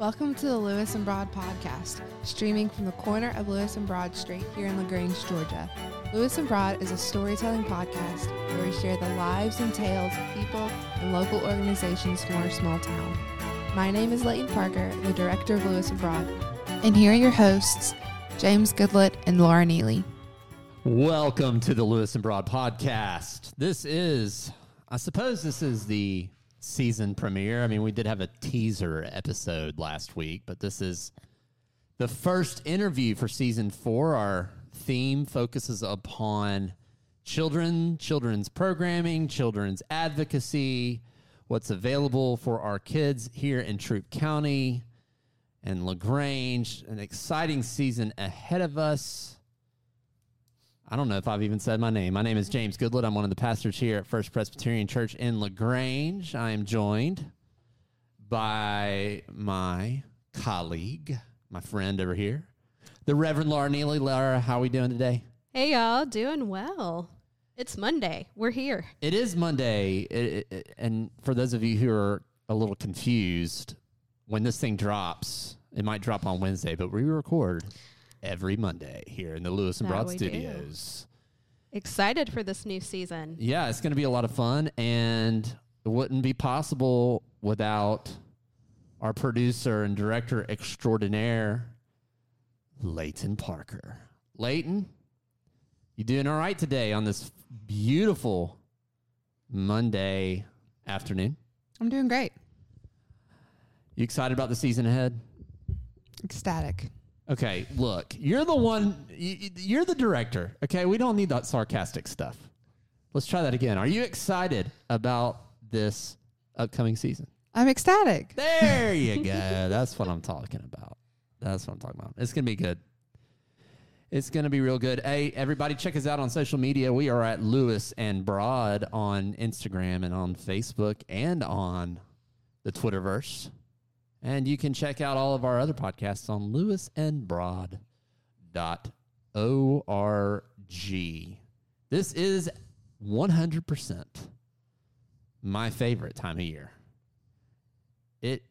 Welcome to the Lewis and Broad podcast, streaming from the corner of Lewis and Broad Street here in LaGrange, Georgia. Lewis and Broad is a storytelling podcast where we share the lives and tales of people and local organizations from our small town. My name is Leighton Parker, the director of Lewis and Broad, and here are your hosts, James Goodlett and Laura Neely. Welcome to the Lewis and Broad podcast. This is, I suppose, this is the season premiere. I mean, we did have a teaser episode last week, but this is the first interview for season four. Our theme focuses upon children, children's programming, children's advocacy, what's available for our kids here in Troup County and LaGrange. An exciting season ahead of us. I don't know if I've even said my name. My name is James Goodlett. I'm one of the pastors here at First Presbyterian Church in LaGrange. I am joined by my colleague, my friend over here, the Reverend Laura Neely. Laura, how are we doing today? Hey, y'all, doing well. It's Monday. We're here. It is Monday. It, it, and for those of you who are a little confused, when this thing drops, it might drop on Wednesday, but we record every Monday here in the Lewis and Broad we do. Studios. Excited for this new season. Yeah, it's going to be a lot of fun, and it wouldn't be possible without our producer and director extraordinaire, Leighton Parker. Leighton, you doing all right today on this beautiful Monday afternoon? I'm doing great. You excited about the season ahead? Ecstatic. Okay, look, you're the one, you- you're the director. Okay, we don't need that sarcastic stuff. Let's try that again. Are you excited about this upcoming season? I'm ecstatic. There you go. That's what I'm talking about. That's what I'm talking about. It's going to be good. It's going to be real good. Hey, everybody, check us out on social media. We are at Lewis and Broad on Instagram and on Facebook and on the Twitterverse. And you can check out all of our other podcasts on lewisandbroad.org. This is 100% my favorite time of year. It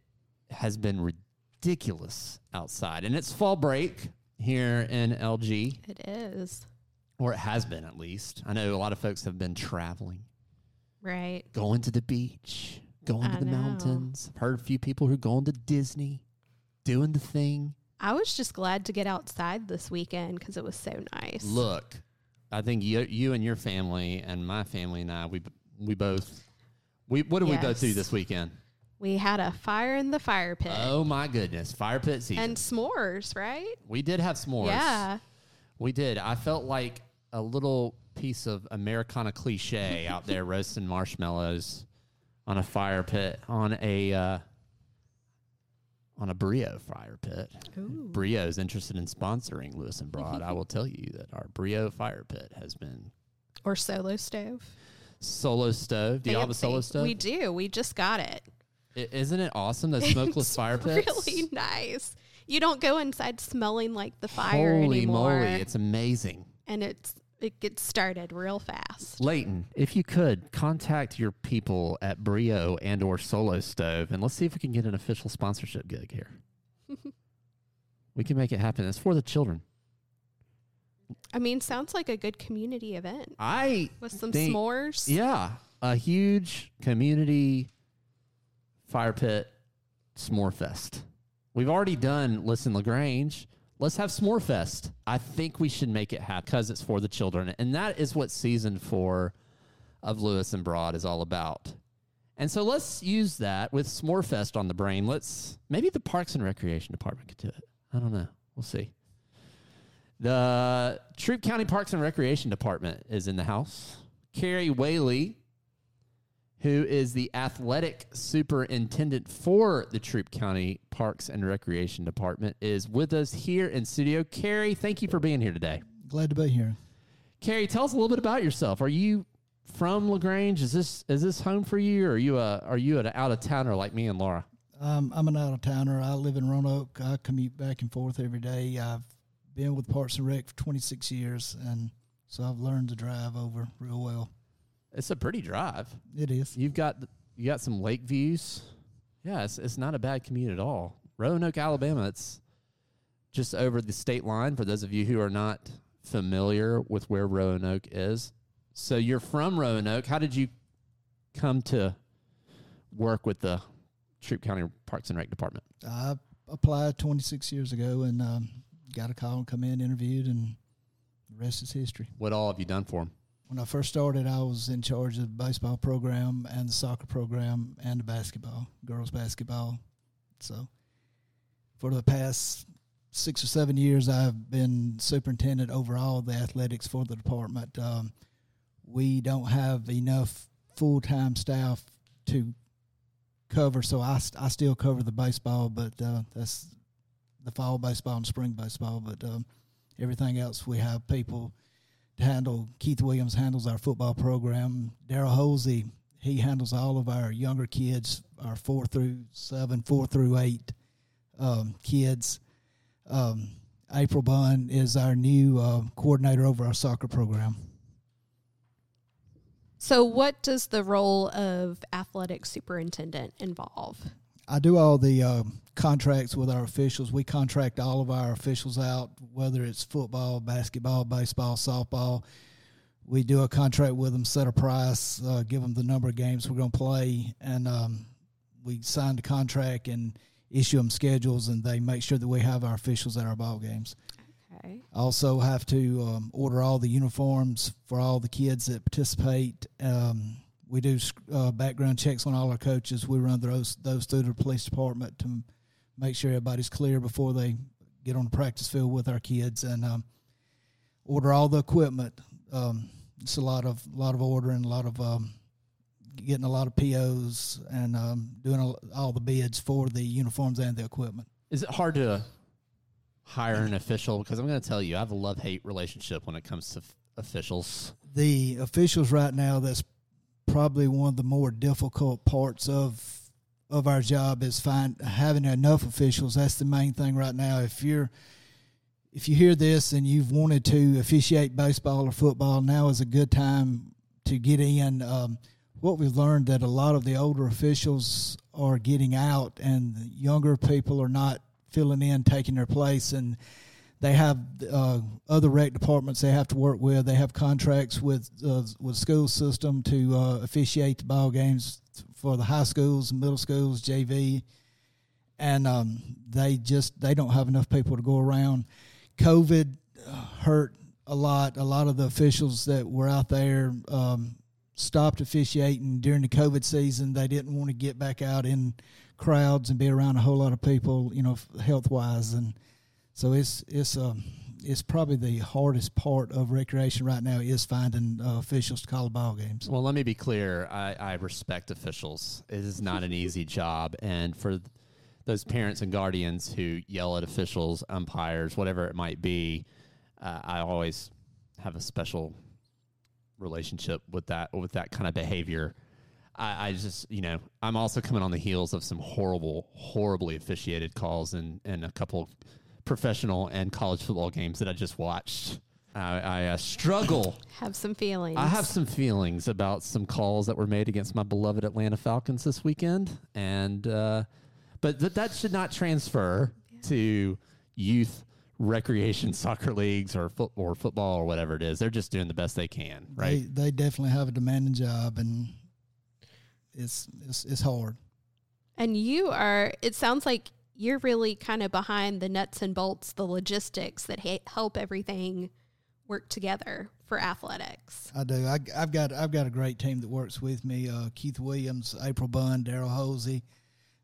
has been ridiculous outside, and it's fall break here in LG, It is. or it has been at least. I know a lot of folks have been traveling, Right. going to the beach, going I to the know. mountains. I've heard a few people who are going to Disney, doing the thing. I was just glad to get outside this weekend because it was so nice. Look, I think you, you and your family and my family and I, we we both, we what did we both do this weekend? We had a fire in the fire pit Oh my goodness, fire pit season. and s'mores, right? we did have s'mores. Yeah. We did. I felt like a little piece of Americana cliche out there roasting marshmallows on a fire pit on a uh, on a Breeo fire pit. Ooh. Breeo is interested in sponsoring Lewis and Broad. I will tell you that our Breeo fire pit has been Or solo stove. solo stove. Do you all have a solo stove? We do. We just got it. I- isn't it awesome? Those smokeless fire pits. Really nice. You don't go inside smelling like the fire Holy anymore. moly! It's amazing. and it's it gets started real fast. Leighton, if you could contact your people at Breeo and or Solo Stove, and let's see if we can get an official sponsorship gig here. we can make it happen. It's for the children. I mean, sounds like a good community event I with some think- s'mores. yeah, a huge community fire pit s'more fest. We've already done Listen Lagrange. Let's have s'more fest. I think we should make it happen because it's for the children, and that is what season four of Lewis and Broad is all about. And so let's use that with s'more fest on the brain. Let's maybe the Parks and Recreation Department could do it. I don't know. We'll see. The Troup County Parks and Recreation Department is in the house. Carrie Whaley, who is the athletic superintendent for the Troup County Parks and Recreation Department, is with us here in studio. Carrie, thank you for being here today. Glad to be here. Carrie, tell us a little bit about yourself. Are you from Lagrange? Is this is this home for you, or are you a are you an out of towner like me and Laura? Um, I'm an out of towner. I live in Roanoke. I commute back and forth every day. I've been with Parks and Rec for 26 years, and so I've learned to drive over real well. It's a pretty drive. It is. You've got you got some lake views. Yeah, it's, it's not a bad commute at all. Roanoke, Alabama. It's just over the state line for those of you who are not familiar with where Roanoke is. So you're from Roanoke. How did you come to work with the Troup County Parks and Rec Department? I applied 26 years ago and um, got a call and come in, interviewed, and the rest is history. What all have you done for them? When I first started, I was in charge of the baseball program and the soccer program and the basketball, girls basketball. So for the past six or seven years, I've been superintendent over all the athletics for the department. Um, we don't have enough full time staff to cover, so I, st- I still cover the baseball, but uh, that's the fall baseball and spring baseball. But um, everything else, we have people to handle. Keith Williams handles our football program. Daryl Hosey, he handles all of our younger kids, our four through seven, four through eight um, kids. Um, April Bunn is our new uh, coordinator over our soccer program. So, what does the role of athletic superintendent involve? I do all the uh, contracts with our officials. We contract all of our officials out, whether it's football, basketball, baseball, softball. We do a contract with them, set a price, uh, give them the number of games we're going to play, and um, we sign the contract and issue them schedules, and they make sure that we have our officials at our ball games. Okay. Also, have to um, order all the uniforms for all the kids that participate. Um, we do uh, background checks on all our coaches. We run those those through the police department to make sure everybody's clear before they get on the practice field with our kids, and um, order all the equipment. Um, it's a lot of lot of ordering, a lot of um, getting a lot of POs, and um, doing all the bids for the uniforms and the equipment. Is it hard to hire an official? Because I'm going to tell you, I have a love hate relationship when it comes to f- officials. The officials right now, that's probably one of the more difficult parts of of our job is find having enough officials. That's the main thing right now. If you're if you hear this and you've wanted to officiate baseball or football, now is a good time to get in. Um, what we've learned that a lot of the older officials are getting out, and younger people are not filling in, taking their place, and they have uh, other rec departments they have to work with. They have contracts with uh, with school system to uh, officiate the ball games for the high schools, middle schools, JV, and um, they just they don't have enough people to go around. COVID hurt a lot. A lot of the officials that were out there um, stopped officiating during the COVID season. They didn't want to get back out in crowds and be around a whole lot of people, you know, health wise, and so it's it's um it's probably the hardest part of recreation right now is finding uh, officials to call ball games. Well, let me be clear. I, I respect officials. It is not an easy job, and for those parents and guardians who yell at officials, umpires, whatever it might be, uh, I always have a special relationship with that with that kind of behavior. I, I, just, you know, I'm also coming on the heels of some horrible, horribly officiated calls and and a couple professional and college football games that I just watched. I, I uh, struggle. Have some feelings. I have some feelings about some calls that were made against my beloved Atlanta Falcons this weekend, and uh, but th- that should not transfer yeah. to youth recreation soccer leagues or foot or football or whatever it is. They're just doing the best they can, right? They, they definitely have a demanding job, and it's it's it's hard. And you are. It sounds like you're really kind of behind the nuts and bolts, the logistics that ha- help everything work together for athletics. I do. I, have got I've got a great team that works with me. Uh, Keith Williams, April Bunn, Daryl Hosey,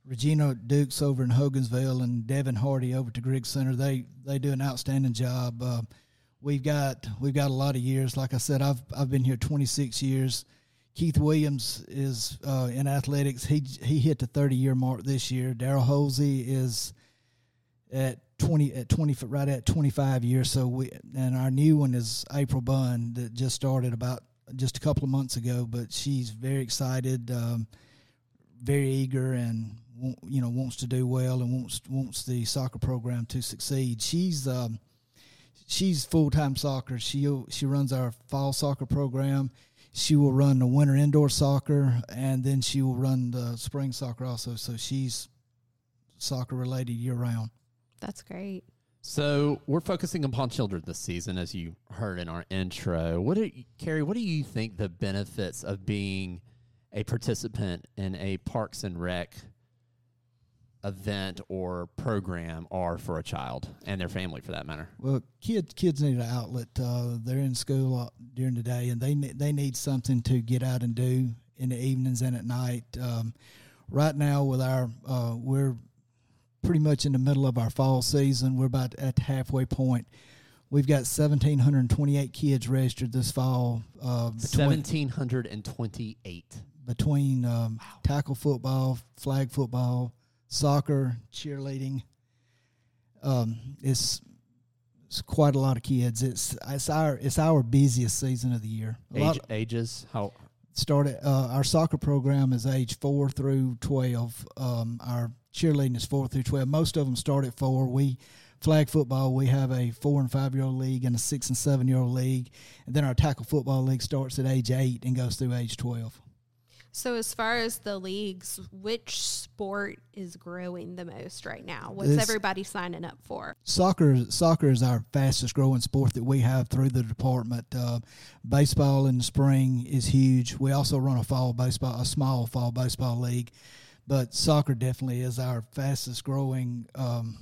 Regina Dukes over in Hogansville, and Devin Hardy over to Griggs Center. They they do an outstanding job. Uh, we've got we've got a lot of years. Like I said, I've I've been here 26 years. Keith Williams is uh, in athletics. He he hit the 30 year mark this year. Daryl Hosey is at 20 at 20 right at 25 years. So we and our new one is April Bunn that just started about just a couple of months ago. But she's very excited, um, very eager, and you know wants to do well and wants wants the soccer program to succeed. She's um, she's full time soccer. She she runs our fall soccer program she will run the winter indoor soccer and then she will run the spring soccer also. So she's soccer related year round. That's great. So we're focusing upon children this season, as you heard in our intro. What do you, Carrie? What do you think the benefits of being a participant in a Parks and Rec event or program are for a child and their family, for that matter? Well, kids kids need an outlet. Uh, they're in school during the day, and they they need something to get out and do in the evenings and at night. Um, right now, with our uh, we're pretty much in the middle of our fall season. We're about at the halfway point. We've got 1,728 kids registered this fall. Uh, between, 1,728. between um, tackle football, flag football, soccer, cheerleading. Um, it's it's quite a lot of kids. It's it's our it's our busiest season of the year. A Age, ages? How? started uh, our soccer program is age four through twelve. Um, our cheerleading is four through twelve. Most of them start at four. We flag football. We have a four and five year old league and a six and seven year old league, and then our tackle football league starts at age eight and goes through age twelve. So, as far as the leagues, which sport is growing the most right now? What's everybody signing up for? Soccer, soccer is our fastest growing sport that we have through the department. Uh, baseball in the spring is huge. We also run a fall baseball, a small fall baseball league, but soccer definitely is our fastest growing, um,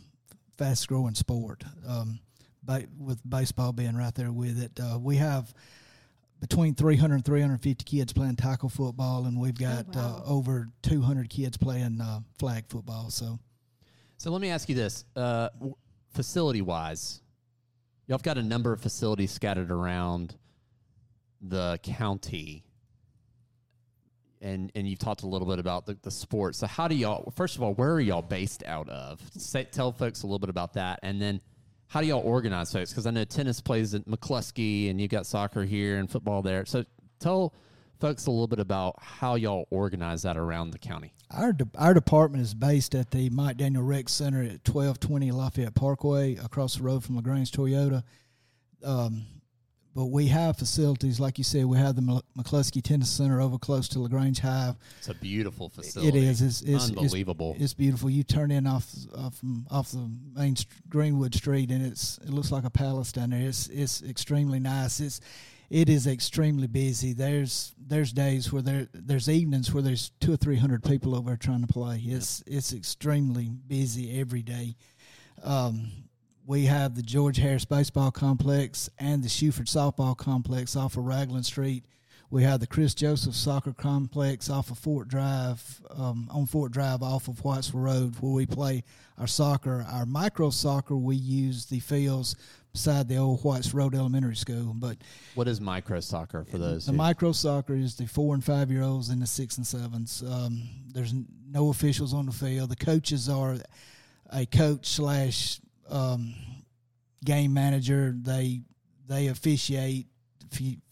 fastest growing sport. Um, with baseball being right there with it, uh, we have between 300 and 350 kids playing tackle football, and we've got wow. uh, over 200 kids playing uh, flag football. So. So let me ask you this: uh, facility wise, y'all have got a number of facilities scattered around the county, and and you've talked a little bit about the, the sports. So how do y'all? First of all, where are y'all based out of? Say, tell folks a little bit about that, and then. How do y'all organize folks? Because I know tennis plays at McCluskey, and you got soccer here and football there. So tell folks a little bit about how y'all organize that around the county. Our de- our department is based at the Mike Daniel Rec Center at twelve twenty Lafayette Parkway, across the road from Lagrange Toyota. Um, but we have facilities, like you said, we have the Mc- McCluskey Tennis Center over close to Lagrange Hive. It's a beautiful facility. It is. It's, it's unbelievable. It's, it's beautiful. You turn in off off from, off the main st- Greenwood Street, and it's it looks like a palace down there. It's it's extremely nice. It's it is extremely busy. There's there's days where there there's evenings where there's two or three hundred people over there trying to play. It's it's extremely busy every day. Um, we have the George Harris Baseball Complex and the Shuford Softball Complex off of Raglan Street. We have the Chris Joseph Soccer Complex off of Fort Drive, um, on Fort Drive off of Whitesville Road, where we play our soccer. Our micro soccer, we use the fields beside the old Whites Road Elementary School. But What is micro soccer for those? the who- micro soccer is the four and five year olds and the six and sevens. Um, there's no officials on the field. The coaches are a coach slash um, game manager. They they officiate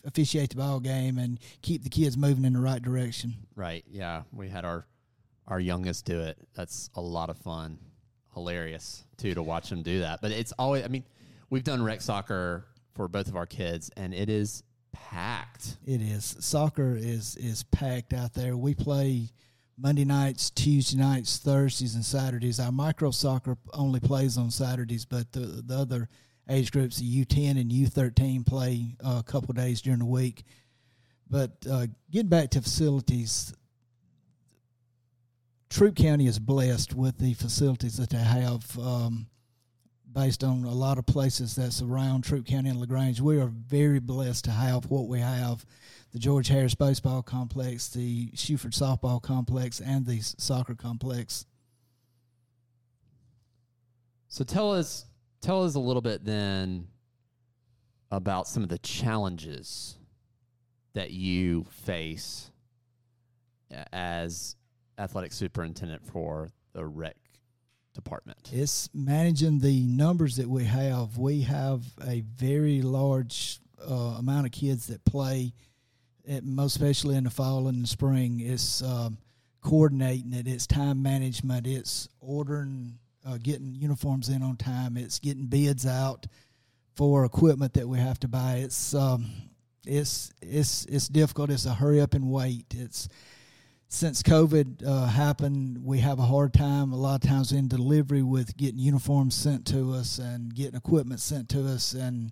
officiate the ball game and keep the kids moving in the right direction. right. Yeah, we had our our youngest do it. That's a lot of fun, hilarious too to watch them do that. But it's always. I mean, we've done rec soccer for both of our kids, and it is packed. It is soccer is is packed out there. We play Monday nights, Tuesday nights, Thursdays, and Saturdays. Our micro soccer only plays on Saturdays, but the the other age groups, the U ten and U thirteen, play uh, a couple days during the week. But uh, getting back to facilities, Troup County is blessed with the facilities that they have. Um, based on a lot of places that's around Troup County and LaGrange. We are very blessed to have what we have the George Harris Baseball Complex, the Shuford Softball Complex, and the soccer complex. So tell us tell us a little bit then about some of the challenges that you face as athletic superintendent for the rec department. It's managing the numbers that we have. We have a very large uh, amount of kids that play, at, most especially in the fall and the spring. It's um, coordinating it. It's time management. It's ordering, uh, getting uniforms in on time. It's getting bids out for equipment that we have to buy. It's um, it's it's it's difficult. It's a hurry up and wait. It's since COVID uh, happened, we have a hard time a lot of times in delivery with getting uniforms sent to us and getting equipment sent to us and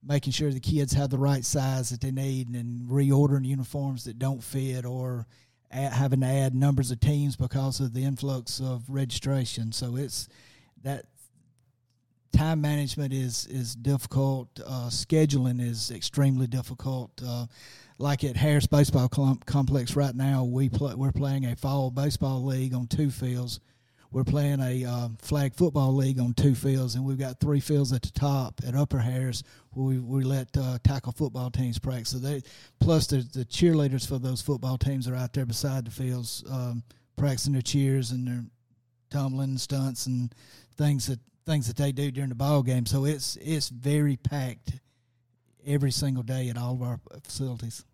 making sure the kids have the right size that they need and reordering uniforms that don't fit or having to add numbers of teams because of the influx of registration. So it's that time management is is difficult. Uh, scheduling is extremely difficult. Uh, like at Harris Baseball Complex right now, we we're playing a fall baseball league on two fields. We're playing a uh, flag football league on two fields, and we've got three fields at the top at Upper Harris where we, we let uh, tackle football teams practice. So they plus the, the cheerleaders for those football teams are out there beside the fields um, practicing their cheers and their tumbling stunts and things that things that they do during the ball game. So it's it's very packed every single day at all of our facilities.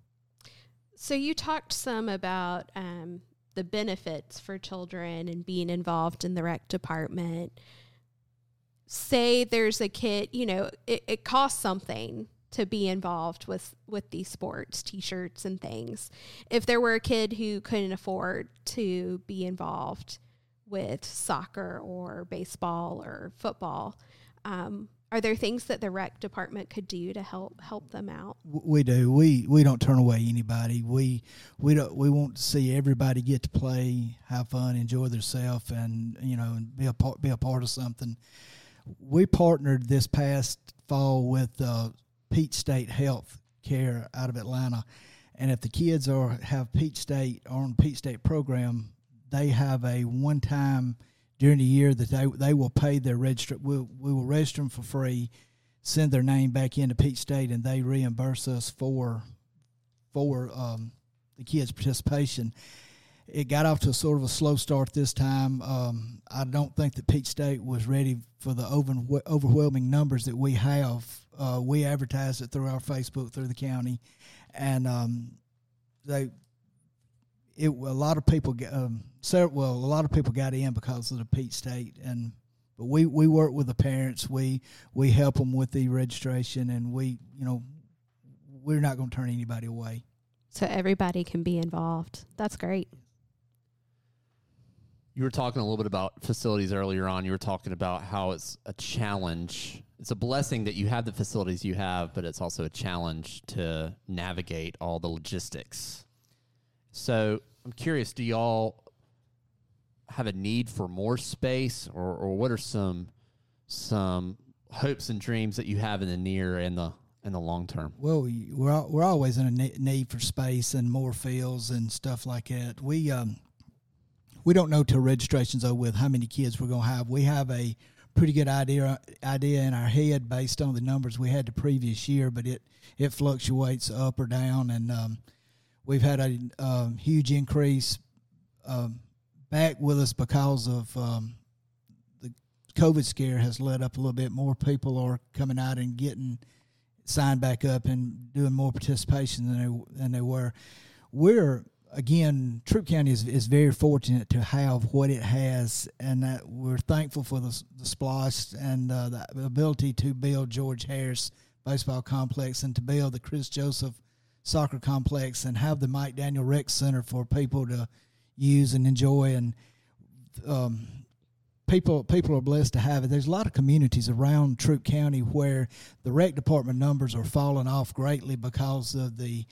So you talked some about um, the benefits for children and being involved in the rec department. Say there's a kid, you know, it, it costs something to be involved with with these sports t-shirts and things if there were a kid who couldn't afford to be involved with soccer or baseball or football um, are there things that the rec department could do to help help them out? We do. We we don't turn away anybody. We we don't. We want to see everybody get to play, have fun, enjoy themselves, and you know, and be a part be a part of something. We partnered this past fall with uh, Peach State Health Care out of Atlanta, and if the kids are have Peach State or on Peach State program, they have a one time during the year that they they will pay their register. We'll, we will register them for free, send their name back into Peach State, and they reimburse us for for um, the kids' participation. It got off to a sort of a slow start this time. Um, I don't think that Peach State was ready for the over, overwhelming numbers that we have. Uh, we advertised it through our Facebook, through the county, and um, they it a lot of people um, well a lot of people got in because of the Peach State and but we we work with the parents. We we help them with the registration and we you know we're not going to turn anybody away. So everybody can be involved. That's great. You were talking a little bit about facilities earlier on. You were talking about how it's a challenge. It's a blessing that you have the facilities you have but it's also a challenge to navigate all the logistics so I'm curious, do y'all have a need for more space, or, or what are some some hopes and dreams that you have in the near and the in the long term? Well, we're we're always in a need for space and more fields and stuff like that. We um we don't know till registration's over with how many kids we're gonna have. We have a pretty good idea idea in our head based on the numbers we had the previous year, but it it fluctuates up or down and um, We've had a um, huge increase um, back with us because of um, the COVID scare has led up a little bit. More people are coming out and getting signed back up and doing more participation than they than they were. We're again, Troup County is, is very fortunate to have what it has, and that we're thankful for the, the SPLOST and uh, the ability to build George Harris Baseball Complex and to build the Chris Joseph soccer complex and have the Mike Daniel Rec Center for people to use and enjoy. And um, people people are blessed to have it. There's a lot of communities around Troup County where the rec department numbers are falling off greatly because of the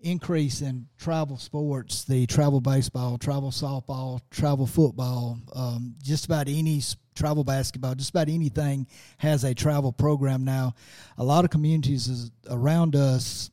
increase in travel sports, the travel baseball, travel softball, travel football, um, just about any travel basketball, just about anything has a travel program now. A lot of communities around us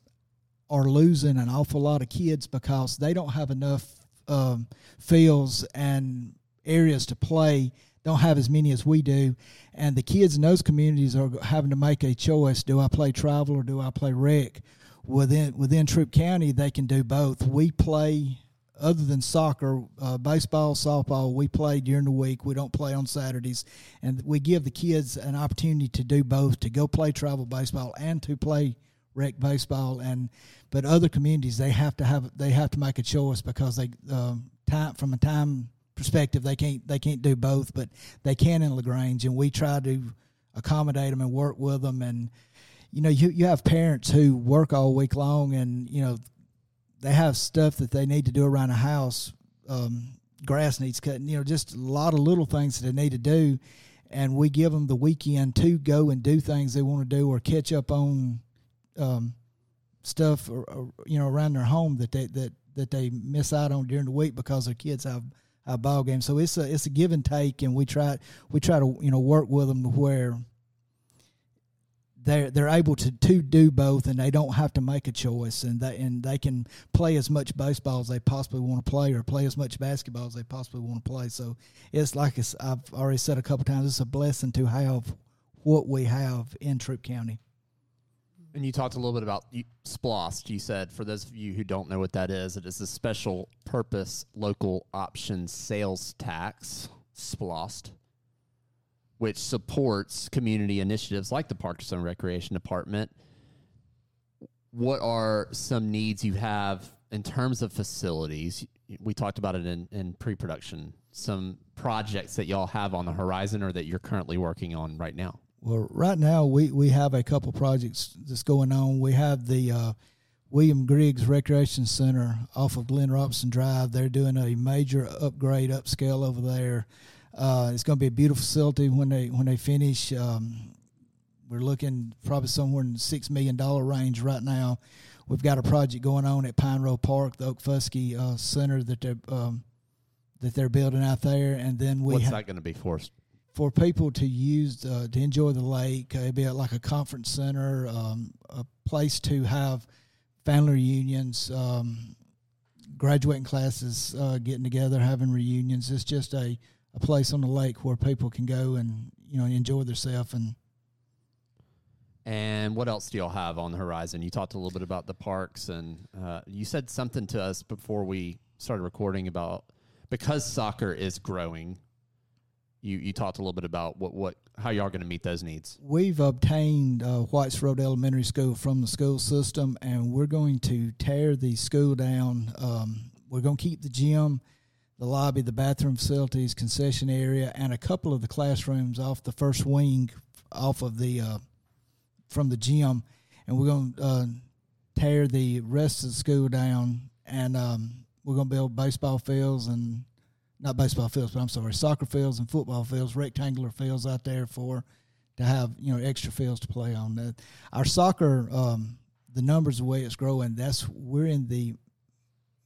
are losing an awful lot of kids because they don't have enough um, fields and areas to play don't have as many as we do. And the kids in those communities are having to make a choice. Do i play travel or do i play rec? Within within Troup county they can do both. We play other than soccer uh, baseball softball we play during the week. We don't play on saturdays. And we give the kids an opportunity to do both to go play travel baseball and to play rec baseball and but other communities they have to have they have to make a choice because they um, time from a time perspective they can't they can't do both but they can in Lagrange and we try to accommodate them and work with them and you know you you have parents who work all week long and you know they have stuff that they need to do around the house um, grass needs cutting. You know, just a lot of little things that they need to do, and we give them the weekend to go and do things they want to do or catch up on um, stuff or, or, you know around their home that they that that they miss out on during the week because their kids have a ball game. So it's a it's a give and take, and we try we try to you know work with them to where they're they're able to, to do both and they don't have to make a choice and they and they can play as much baseball as they possibly want to play or play as much basketball as they possibly want to play so it's like I've already said a couple times it's a blessing to have what we have in Troup County and you talked a little bit about SPLOST. You said, for those of you who don't know what that is, it is a special purpose local option sales tax, SPLOST which supports community initiatives like the Parks and Recreation Department. What are some needs you have in terms of facilities? We talked about it in, in pre production. Some projects that y'all have on the horizon or that you're currently working on right now? Well, right now we, we have a couple projects that's going on. We have the uh, William Griggs Recreation Center off of Glenn Robinson Drive. They're doing a major upgrade, upscale over there. Uh, it's going to be a beautiful facility when they when they finish. Um, we're looking probably somewhere in the six million dollar range right now. We've got a project going on at Pyne Road Park, the Okfuskee uh, Center that they're um, that they're building out there, and then we what's ha- that going to be for? For people to use uh, to enjoy the lake, uh, it'd be like a conference center, um, a place to have family reunions, um, graduating classes uh, getting together, having reunions. It's just a a place on the lake where people can go and you know enjoy themselves and and what else do y'all have on the horizon? You talked a little bit about the parks, and uh, you said something to us before we started recording about because soccer is growing. You you talked a little bit about what what how y'all going to meet those needs. We've obtained uh, Whites Road Elementary School from the school system, and we're going to tear the school down. Um, we're going to keep the gym the lobby, the bathroom facilities, concession area, and a couple of the classrooms off the first wing, off of the uh, from the gym, and we're going to uh, tear the rest of the school down, and um, we're going to build baseball fields and not baseball fields, but I'm sorry, soccer fields and football fields, rectangular fields out there for to have you know extra fields to play on. Uh, our soccer, um, the numbers the way it's growing, that's we're in the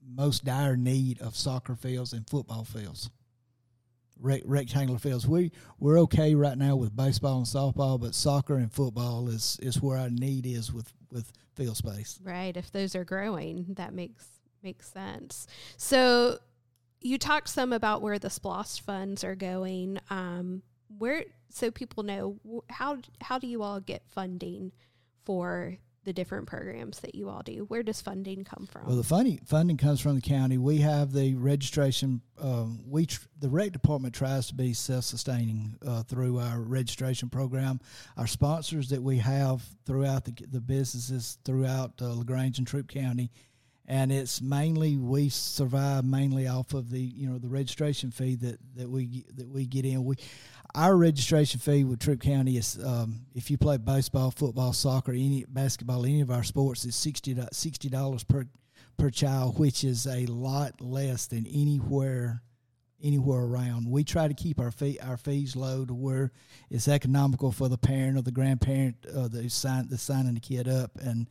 most dire need of soccer fields and football fields, rectangular fields. We we're okay right now with baseball and softball, but soccer and football is is where our need is with with field space. Right. If those are growing, that makes makes sense. So you talked some about where the SPLOST funds are going. Um, where so people know how how do you all get funding for the different programs that you all do? Where does funding come from? Well, the funding funding comes from the county. We have the registration. Um, we tr- the rec department tries to be self sustaining uh, through our registration program. Our sponsors that we have throughout the the businesses throughout uh, Lagrange and Troup County. And it's mainly we survive mainly off of the you know the registration fee that, that we that we get in. We our registration fee with Troup County is um, if you play baseball, football, soccer, any basketball, any of our sports is sixty dollars per per child, which is a lot less than anywhere anywhere around. We try to keep our fee our fees low to where it's economical for the parent or the grandparent uh, the sign the signing the kid up and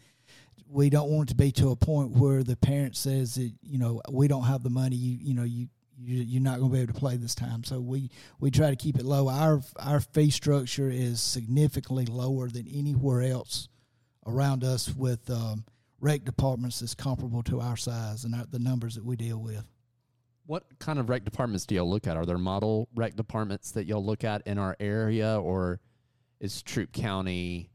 we don't want it to be to a point where the parent says that you know we don't have the money you you know you you're not going to be able to play this time. So we, we try to keep it low. Our our fee structure is significantly lower than anywhere else around us with um, rec departments that's comparable to our size and our, the numbers that we deal with. What kind of rec departments do y'all look at? Are there model rec departments that y'all look at in our area, or is Troup County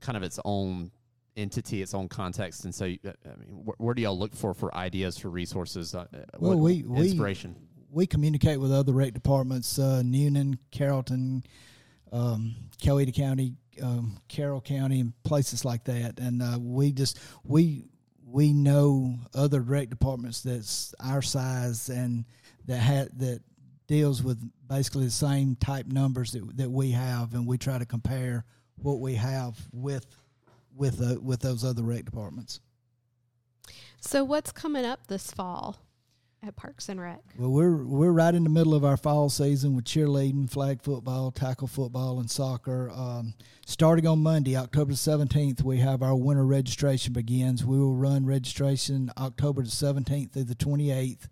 kind of its own entity, its own context, and so I mean, where, where do y'all look for for ideas for resources? Uh, well, we inspiration. We, we communicate with other rec departments, uh, Newnan, Carrollton, um, Coweta County, um, Carroll County, and places like that, and uh, we just we we know other rec departments that's our size and that had that deals with basically the same type numbers that that we have, and we try to compare what we have with with uh, with those other rec departments. So what's coming up this fall? at Parks and Rec? Well, we're we're right in the middle of our fall season with cheerleading, flag football, tackle football, and soccer. Um, starting on Monday, October seventeenth, we have our winter registration begins. We will run registration October the seventeenth through the twenty eighth.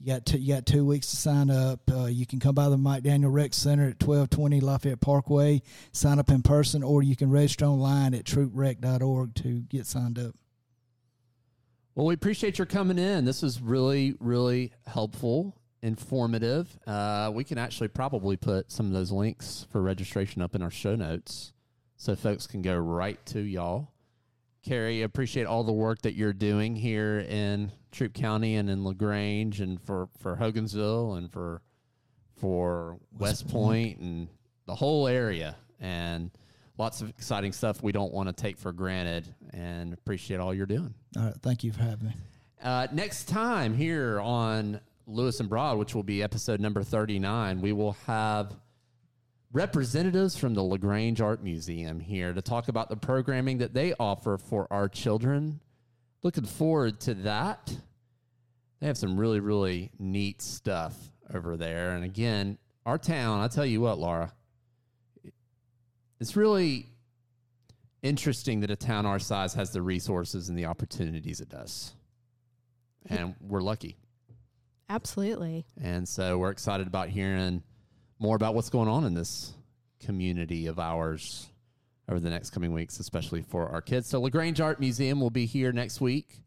You got two, you got two weeks to sign up. Uh, you can come by the Mike Daniel Rec Center at twelve twenty Lafayette Parkway, sign up in person, or you can register online at trooprec.org to get signed up. Well, we appreciate your coming in. This was really, really helpful, informative. Uh, we can actually probably put some of those links for registration up in our show notes so folks can go right to y'all. Carrie, appreciate all the work that you're doing here in Troup County and in LaGrange and for, for Hogansville and for for West, West Point and the whole area. And lots of exciting stuff we don't want to take for granted and appreciate all you're doing. All right. Thank you for having me. Uh, next time here on Lewis and Broad, which will be episode number 39, we will have representatives from the LaGrange Art Museum here to talk about the programming that they offer for our children. Looking forward to that. They have some really, really neat stuff over there. And again, our town, I tell you what, Laura, it's really interesting that a town our size has the resources and the opportunities it does. And we're lucky. Absolutely. And so we're excited about hearing more about what's going on in this community of ours over the next coming weeks, especially for our kids. So LaGrange Art Museum will be here next week.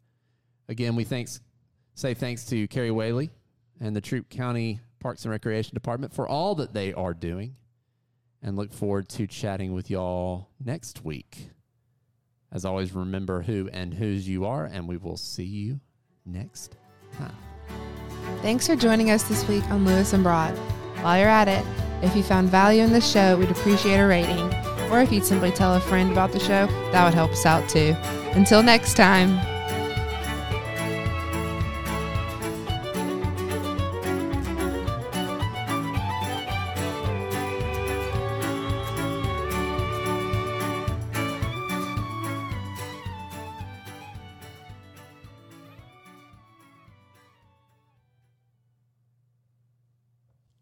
Again, we thanks say thanks to Carrie Whaley and the Troup County Parks and Recreation Department for all that they are doing and look forward to chatting with y'all next week. As always, remember who and whose you are, and we will see you next time. Thanks for joining us this week on Lewis and Broad. While you're at it, if you found value in the show, we'd appreciate a rating. Or if you'd simply tell a friend about the show, that would help us out too. Until next time.